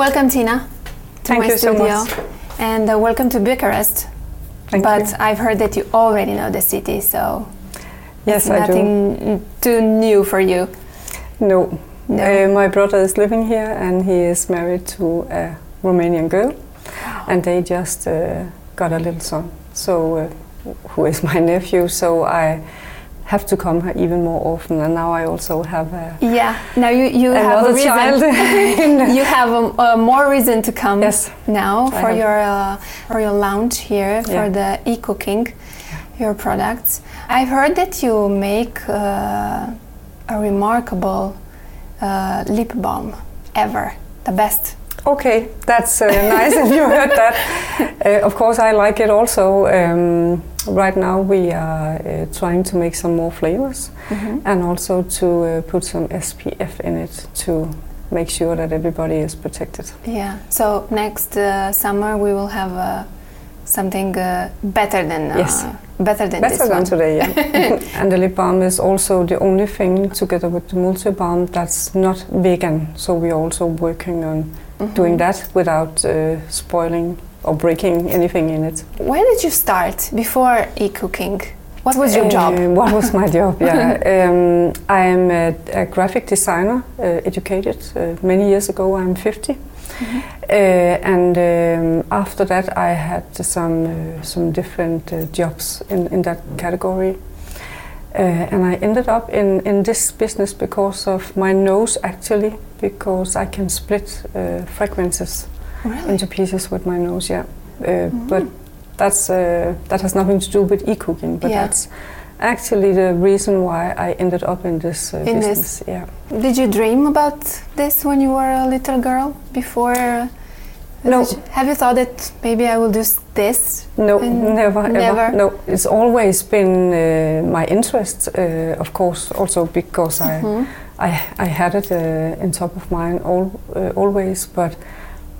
Welcome, Tina, to Thank my you so studio, much. and uh, welcome to Bucharest. Thank but you. I've heard that you already know the city, so Yes, it's I do. nothing too new for you. No. No. Uh, my brother is living here and he is married to a Romanian girl and they just uh, got a little son. So, uh, who is my nephew, so I have to come here even more often and now I also have a, Yeah. Now you you have a child. you have a, a more reason to come Yes. now for your uh, for your lounge here for Yeah. the Ecooking, your products. I've heard that you make uh, a remarkable uh, lip balm ever, the best. Okay, that's uh, nice if you heard that. Uh, of course, I like it also. Um, right now, we are uh, trying to make some more flavors and also to uh, put some SPF in it to make sure that everybody is protected. Yeah. So next uh, summer we will have uh, something uh, better than uh, Yes. better than Better this than one. today, yeah. and the lip balm is also the only thing, together with the multi balm, that's not vegan. So we're also working on Mhm. doing that without uh, spoiling or breaking anything in it. Where did you start before Ecooking? What was your job? Uh, what was my job? Yeah, um, I am a, a graphic designer, uh, educated uh, many years ago. I'm 50, uh, and um, after that, I had some uh, some different uh, jobs in, in that category. Uh, and I ended up in, in this business because of my nose, actually, because I can split uh, fragrances Really? into pieces with my nose. Yeah, uh, but that's uh, that has nothing to do with Ecooking. But Yeah. that's actually the reason why I ended up in this uh, In this. business. Yeah. Did you dream about this when you were a little girl before? No. you- have you thought that maybe I will do this? No, never, never? ever. No, it's always been uh, my interest. Uh, of course, also because I Mhm. I, I had it uh, in top of mind all, uh, always, but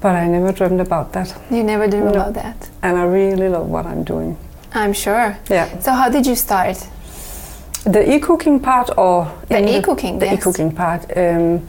but I never dreamed about that. You never dreamed No. about that. And I really love what I'm doing. I'm sure. Yeah. So how did you start? The Ecooking part or The Ecooking, the yes. Ecooking part. Um,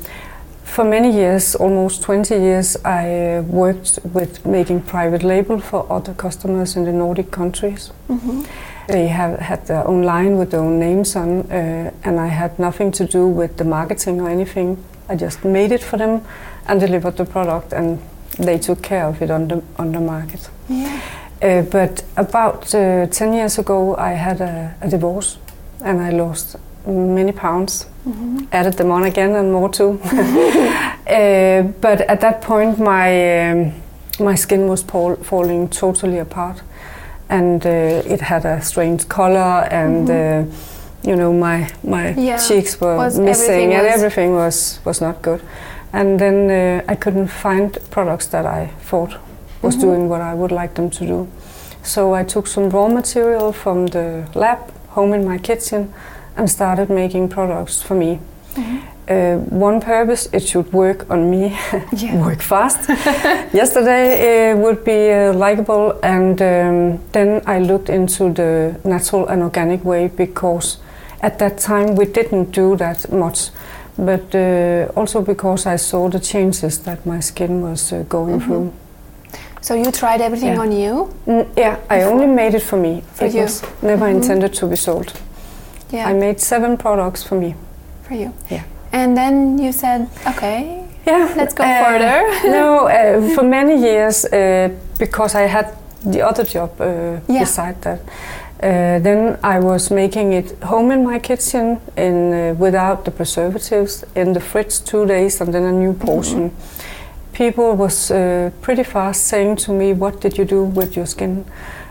for many years, almost 20 years, I uh, worked with making private label for other customers in the Nordic countries. Mhm. They have had their own line with their own names on, uh, and I had nothing to do with the marketing or anything. I just made it for them and delivered the product, and they took care of it on the on the market. Yeah. Uh, but about uh, 10 years ago, I had a, a divorce and I lost many pounds. Mhm. Added them on again and more too. uh, but at that point, my, um, my skin was pal- falling totally apart. And uh, it had a strange color, and uh, you know my my Yeah. cheeks were Was missing, everything and everything was was not good. And then uh, I couldn't find products that I thought was Mhm. doing what I would like them to do. So I took some raw material from the lab home in my kitchen and started making products for me. Mhm. Uh, one purpose, it should work on me, Yeah. work fast. Yesterday it would be uh, likable, and um, then I looked into the natural and organic way because at that time we didn't do that much. But uh, also because I saw the changes that my skin was uh, going Mhm. through. So you tried everything Yeah. on you? Mm, yeah, I only made it for me. For it you. was never Mhm. intended to be sold. Yeah. I made seven products for me. for you. Yeah. And then you said, okay, Yeah, let's go uh, further. no, uh, for many years, uh, because I had the other job uh, Yeah. beside that. Uh, then I was making it home in my kitchen in uh, without the preservatives in the fridge two days and then a new portion. People was uh, pretty fast saying to me, "What did you do with your skin?"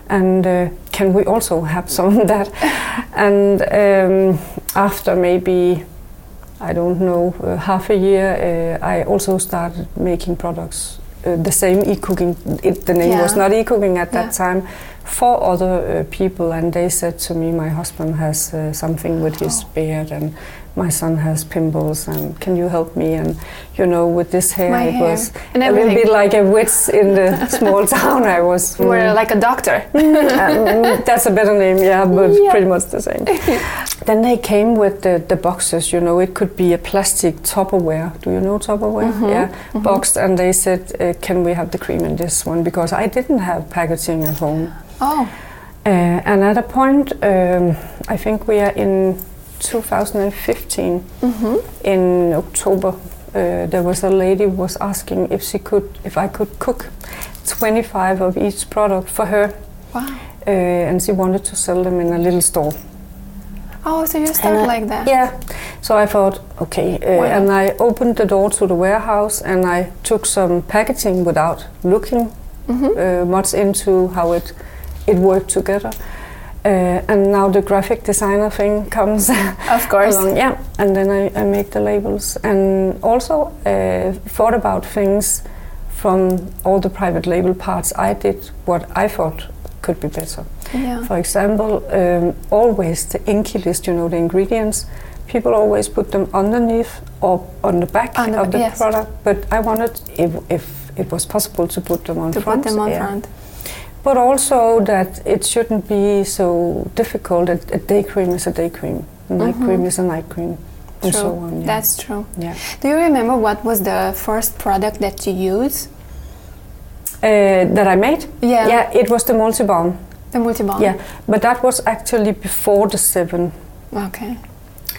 And uh, can we also have some of that? and um, after maybe I don't know, uh, half a year, uh, I also started making products. Uh, the same Ecooking, it, the name was not Ecooking at that time, for other uh, people, and they said to me, my husband has uh, something with his Oh. beard, and my son has pimples and can you help me? And you know with this hair My it hair was and a little bit like a witch in the small town. I was You were mm, like a doctor. uh, that's a better name yeah but Yeah. pretty much the same. Then they came with the, the boxes you know it could be a plastic Tupperware. Do you know Tupperware? Mhm, yeah mhm. boxed and they said uh, can we have the cream in this one? Because I didn't have packaging at home Oh, uh, and at a point, um, I think we are in 2015, mm-hmm. in October, uh, there was a lady who was asking if she could, if I could cook 25 of each product for her, wow. uh, and she wanted to sell them in a little store. Oh, so you start I- like that? Yeah. So I thought, okay, uh, Wow. and I opened the door to the warehouse and I took some packaging without looking Mm-hmm. uh, much into how it it worked together. Uh, and now the graphic designer thing comes Of course. along, yeah. And then I, I make the labels and also uh, thought about things from all the private label parts. I did what I thought could be better. Yeah. For example, um, always the INCI list, you know, the ingredients. People always put them underneath or on the back On the of the yes. product, but I wanted, if, if it was possible, to put them on To front. put them on yeah. front. But also that it shouldn't be so difficult. A, a day cream is a day cream, a night Mhm. cream is a night cream, and True. so on. Yeah. That's true. yeah. Do you remember what was the first product that you used? Uh, that I made. Yeah. Yeah, it was the multi-balm. The multi-balm. Yeah, but that was actually before the seven. Okay.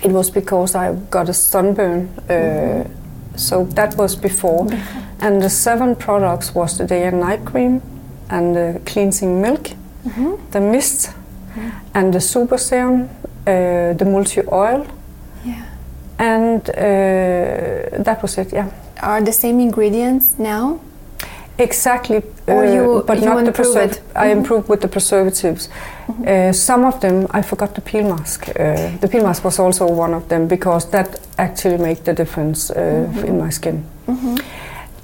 It was because I got a sunburn. Uh, So that was before. And the seven products was the day and night cream, and the cleansing milk, Mm-hmm. the mist, and the super serum, uh, the multi oil, Yeah. and uh, that was it. Yeah, Are the same ingredients now? exactly. Or you- but you not the improve preserv- it. I Mhm. improved with the preservatives. Uh, some of them I forgot the peel mask. Uh, the peel mask was also one of them because that actually made the difference uh, in my skin.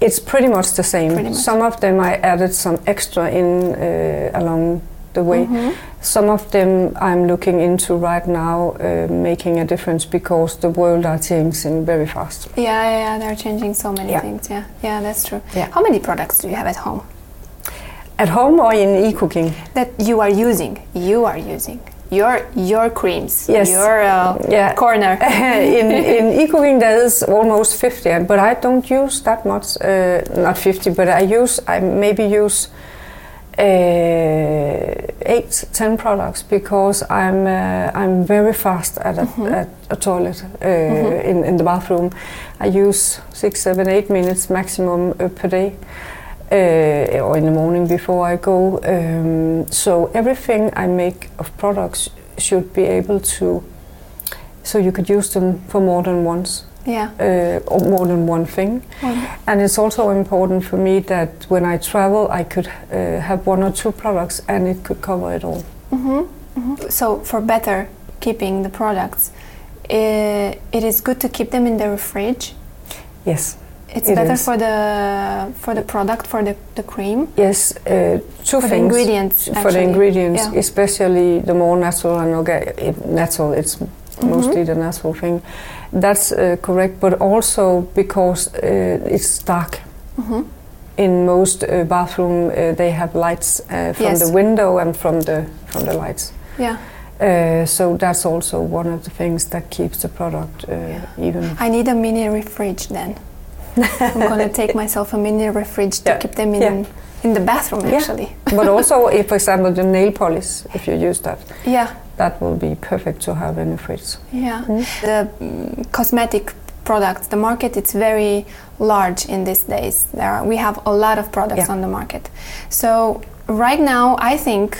It's pretty much the same. Much. Some of them I added some extra in uh, along the way. Mm-hmm. Some of them I'm looking into right now, uh, making a difference because the world are changing very fast. Yeah, yeah, yeah, they're changing so many Yeah. things. Yeah, yeah, that's true. Yeah. How many products do you have at home At home or in Ecooking? that you are using? You are using your your creams. Yes. Your uh, Yeah. corner. in in Ecooking there is almost 50, but I don't use that much. Uh, not 50, but I use I maybe use uh, eight, ten products because I'm uh, I'm very fast at a, at a toilet uh, in in the bathroom. I use six, seven, eight minutes maximum uh, per day. Uh, or in the morning before I go. Um, so everything I make of products should be able to so you could use them for more than once Yeah. uh, or more than one thing. Well, And it's also important for me that when I travel, I could uh, have one or two products and it could cover it all. hmm So for better keeping the products, uh, it is good to keep them in the fridge. Yes, It's It better is. for the for the product for the, the cream yes, uh, two for the things. ingredients. For the ingredients, Yeah. especially the more natural and organic, natural, it's Mm-hmm. mostly the natural thing. That's uh, correct, but also because uh, it's dark. Mhm. in most uh, bathroom uh, they have lights uh, from Yes. the window and from the from the lights. Yeah. Uh, so that's also one of the things that keeps the product uh, even. I need a mini fridge then. I'm gonna take myself a mini fridge to Yeah. keep them in Yeah. in the bathroom actually. but also, if for example the nail polish, if you use that, Yeah. that will be perfect to have in the fridge. Yeah. Mm. The mm, cosmetic products, the market it's very large in these days. There are, we have a lot of products Yeah. on the market. So right now, I think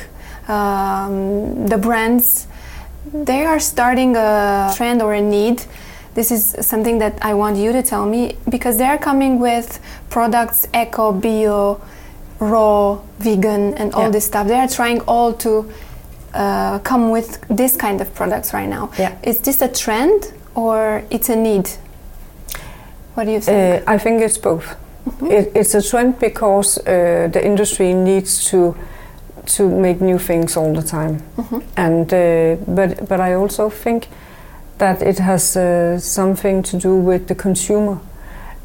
um, the brands they are starting a trend or a need. This is something that I want you to tell me because they are coming with products eco, bio, raw, vegan, and all Yeah. this stuff. They are trying all to uh, come with this kind of products right now. Yeah. Is this a trend or it's a need? What do you think? Uh, I think it's both. It, it's a trend because uh, the industry needs to to make new things all the time, Mhm. and uh, but but I also think that it has uh, something to do with the consumer.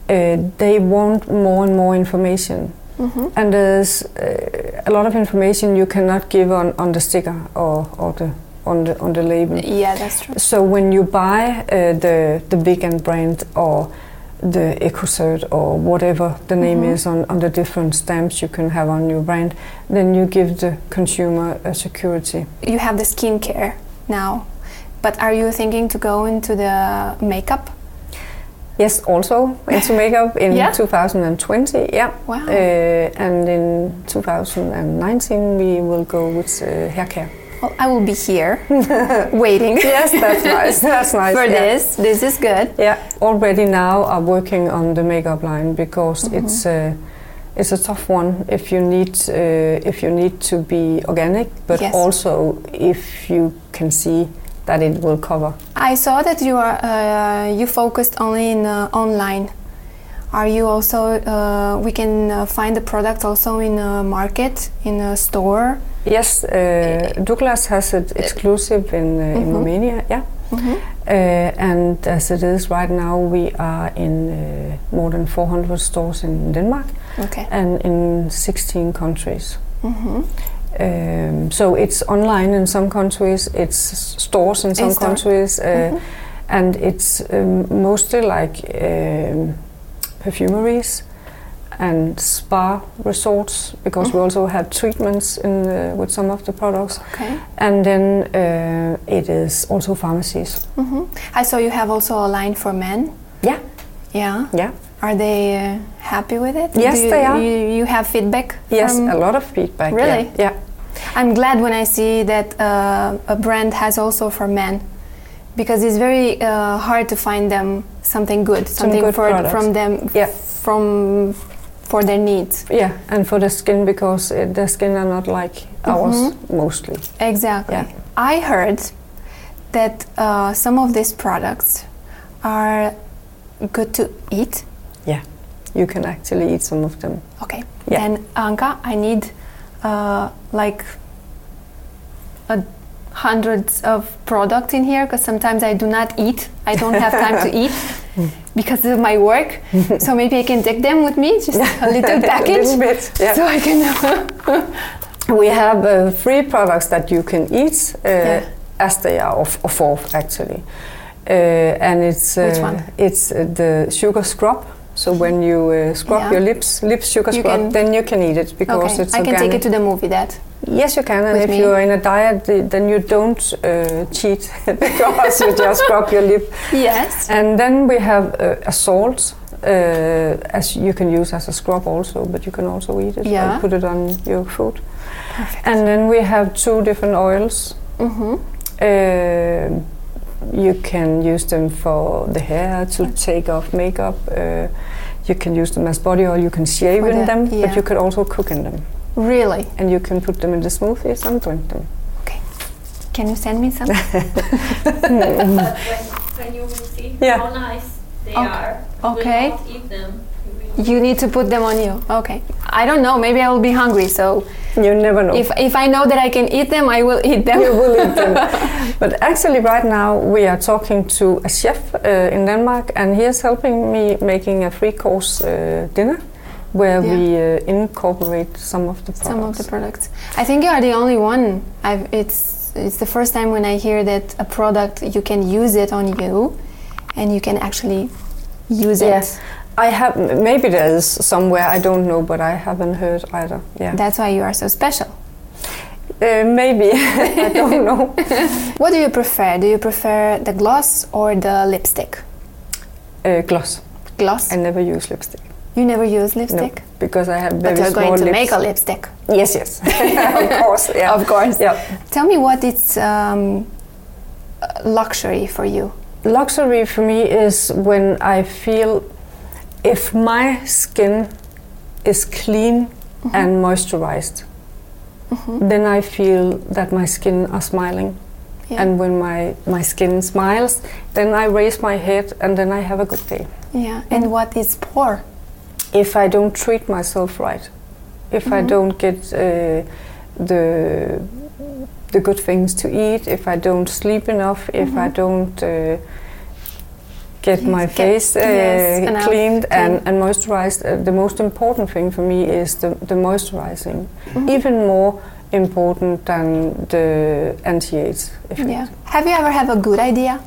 Uh, they want more and more information, hmm and there's uh, a lot of information you cannot give on, on the sticker or, or the on the on the label. Yeah, that's true. So when you buy uh, the the vegan brand or the EcoCert or whatever the name Mhm. is on, on the different stamps you can have on your brand, then you give the consumer a security. You have the skincare now, but are you thinking to go into the makeup? Yes, also into makeup in Yeah? 2020. Yeah. Wow. Uh, and in 2019 we will go with uh, hair care. well, I will be here waiting Yes, that's nice. That's nice. for yeah. this. This is good. Yeah, already now are working on the makeup line because Mhm. it's a it's a tough one if you need uh, if you need to be organic, but Yes. also if you can see that it will cover. I saw that you are uh, you focused only in uh, online. Are you also? Uh, we can uh, find the product also in a market, in a store. Yes, uh, Douglas has it exclusive in uh, in Mhm. Romania. Yeah. Uh, and as it is right now, we are in uh, more than 400 stores in Denmark Okay. and in 16 countries. hmm Um, so it's online in some countries, it's stores in some In countries, uh, Mhm. and it's um, mostly like um, perfumeries and spa resorts because we Mhm. also have treatments in the, with some of the products, Okay. and then uh, it is also pharmacies. hmm I saw you have also a line for men. Yeah, Yeah. yeah, Are they uh, happy with it? Yes, you, they are. You, you have feedback. yes, a lot of feedback. yeah, Really? Yeah. I'm glad when I see that uh, a brand has also for men, because it's very uh, hard to find them something good, something good for from them, Yeah. from for their needs. Yeah, and for the skin because it, the skin are not like ours Mhm. mostly. Exactly. Yeah. I heard that uh, some of these products are good to eat. Yeah, you can actually eat some of them. Okay. Yeah. Then Anka, I need uh, like a hundreds of products in here because sometimes I do not eat. I don't have time to eat because of my work. so maybe I can take them with me, just a little package, a little bit. Yeah. so I can. we have uh, three products that you can eat uh, Yeah. as they are, or, or four actually. Uh, and it's uh, Which one? it's uh, the sugar scrub. So when you uh, scrub Yeah. your lips, lips sugar You scrub, can- then you can eat it because okay, it's I can take it to the movie. That yes, you can. And with if me. you're in a diet, then you don't uh, cheat because you just scrub your lip. yes. And then we have uh, a salt, uh, as you can use as a scrub also, but you can also eat it Yeah. and put it on your food. Perfect. And then we have two different oils. Mm-hmm Uh, you can use them for the hair to take off makeup. Uh, you can use them as body oil. You can shave For in the- them, yeah. but you could also cook in them. Really? And you can put them in the smoothies and drink them. Okay. Can you send me some? But hmm. when, when you will see Yeah. how nice they Okay. are, you Okay. will not eat them. You need to put them on you. Okay. I don't know. Maybe I will be hungry. So You never know. if if I know that I can eat them, I will eat them. you will eat them. But actually, right now we are talking to a chef uh, in Denmark, and he is helping me making a three-course uh, dinner, where Yeah. we uh, incorporate some of the products. some of the products. I think you are the only one. I've, it's it's the first time when I hear that a product you can use it on you, and you can actually use Yeah. it. I have maybe there is somewhere I don't know, but I haven't heard either. Yeah, That's why you are so special. uh, maybe I don't know. What do you prefer? Do you prefer the gloss or the lipstick? Uh, gloss. Gloss. I never use lipstick. you never use lipstick, No, because I have very but you're going to lips. make a lipstick. Yes, yes, of course. Yeah. Of course. Yeah. Tell me what it's um, luxury for you. Luxury for me is when I feel if my skin is clean Mm-hmm. and moisturized, then I feel that my skin are smiling. Yeah. And when my, my skin smiles, then I raise my head and then I have a good day. yeah. And what is poor? If I don't treat myself right, if I Mhm. don't get uh, the the good things to eat, if I don't sleep enough, if I Mhm. don't uh, get my get- face uh, yes, cleaned and, clean. and moisturized, uh, the most important thing for me is the, the moisturizing. Mhm. Even more important than the anti-age effect. Yeah. Have you ever have a good idea?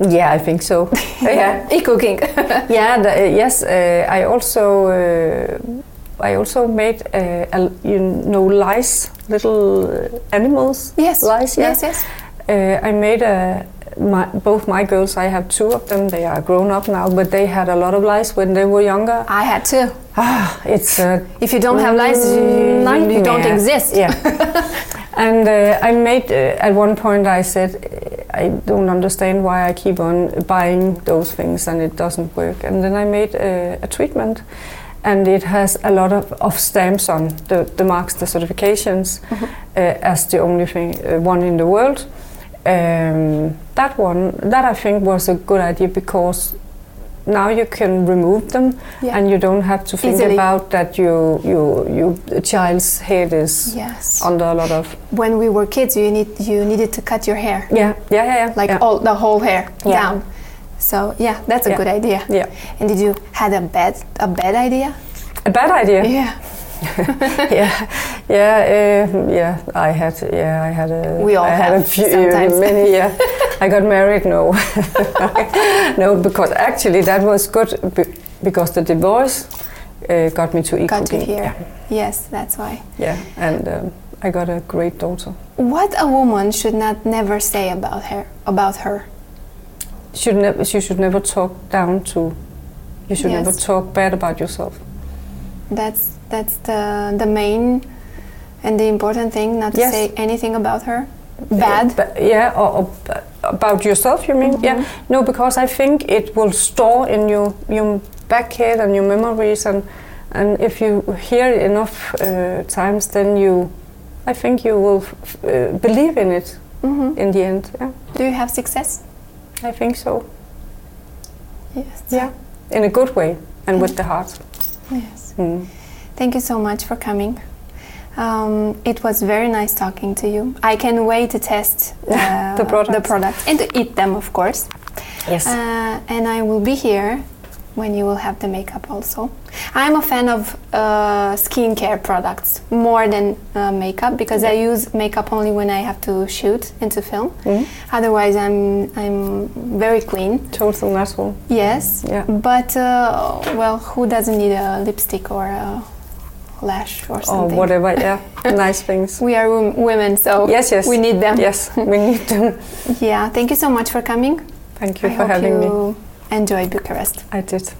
Yeah, I think so. yeah, Ecooking. yeah. The, uh, yes, uh, I also uh, I also made uh, a, you know lice, little uh, animals. yes. Lice, yeah. Yes, yes. Uh, I made a. My, both my girls, I have two of them. They are grown up now, but they had a lot of lice when they were younger. I had to. Ah, it's If you don't have lice, you, you- don't exist. Yeah. and uh, I made, uh, at one point, I said, I don't understand why I keep on buying those things and it doesn't work. And then I made a, a treatment. And it has a lot of, of stamps on the, the marks, the certifications, Mhm. uh, as the only thing, uh, one in the world. Um, that one, that I think was a good idea because now you can remove them Yeah. and you don't have to think Easily. about that you, you, you, child's head is yes. under a lot of When we were kids, you need you needed to cut your hair, yeah yeah yeah, yeah like yeah. all the whole hair down. So yeah, that's a good idea. yeah And did you had a bad a bad idea? a bad idea Yeah. yeah yeah um, yeah I had yeah I had a We all I had a few sometimes. many yeah I got married no no because actually that was good because the divorce uh, got me to eat Got to here. yeah, Yes, that's why. yeah and um, I got a great daughter What a woman should not never say about her about her. should never you should never talk down to you should never talk bad about yourself That's that's the the main and the important thing. Not to Yes. say anything about her. Bad. Uh, yeah or, or about yourself you mean yeah Mhm. no because i think it will store in your your back head and your memories and and if you hear it enough uh, times then you i think you will f- uh, believe in it Mhm. in the end yeah Do you have success? i think so Yes. yeah in a good way and with the heart Yes. Mm. Thank you so much for coming. Um, it was very nice talking to you. I can wait to test uh, The product. the products and to eat them, of course. yes Uh, and I will be here when you will have the makeup also. I'm a fan of uh, skincare products more than uh, makeup because I use makeup only when I have to shoot and to film. Mhm. Otherwise, I'm I'm very clean. total natural Yes, Yeah. but uh, well, who doesn't need a lipstick or a lash or something? or whatever yeah nice things We are wom- women, so yes yes we need them. yes we need them Yeah. Thank you so much for coming. thank you I for hope having me you enjoyed Bucharest. i did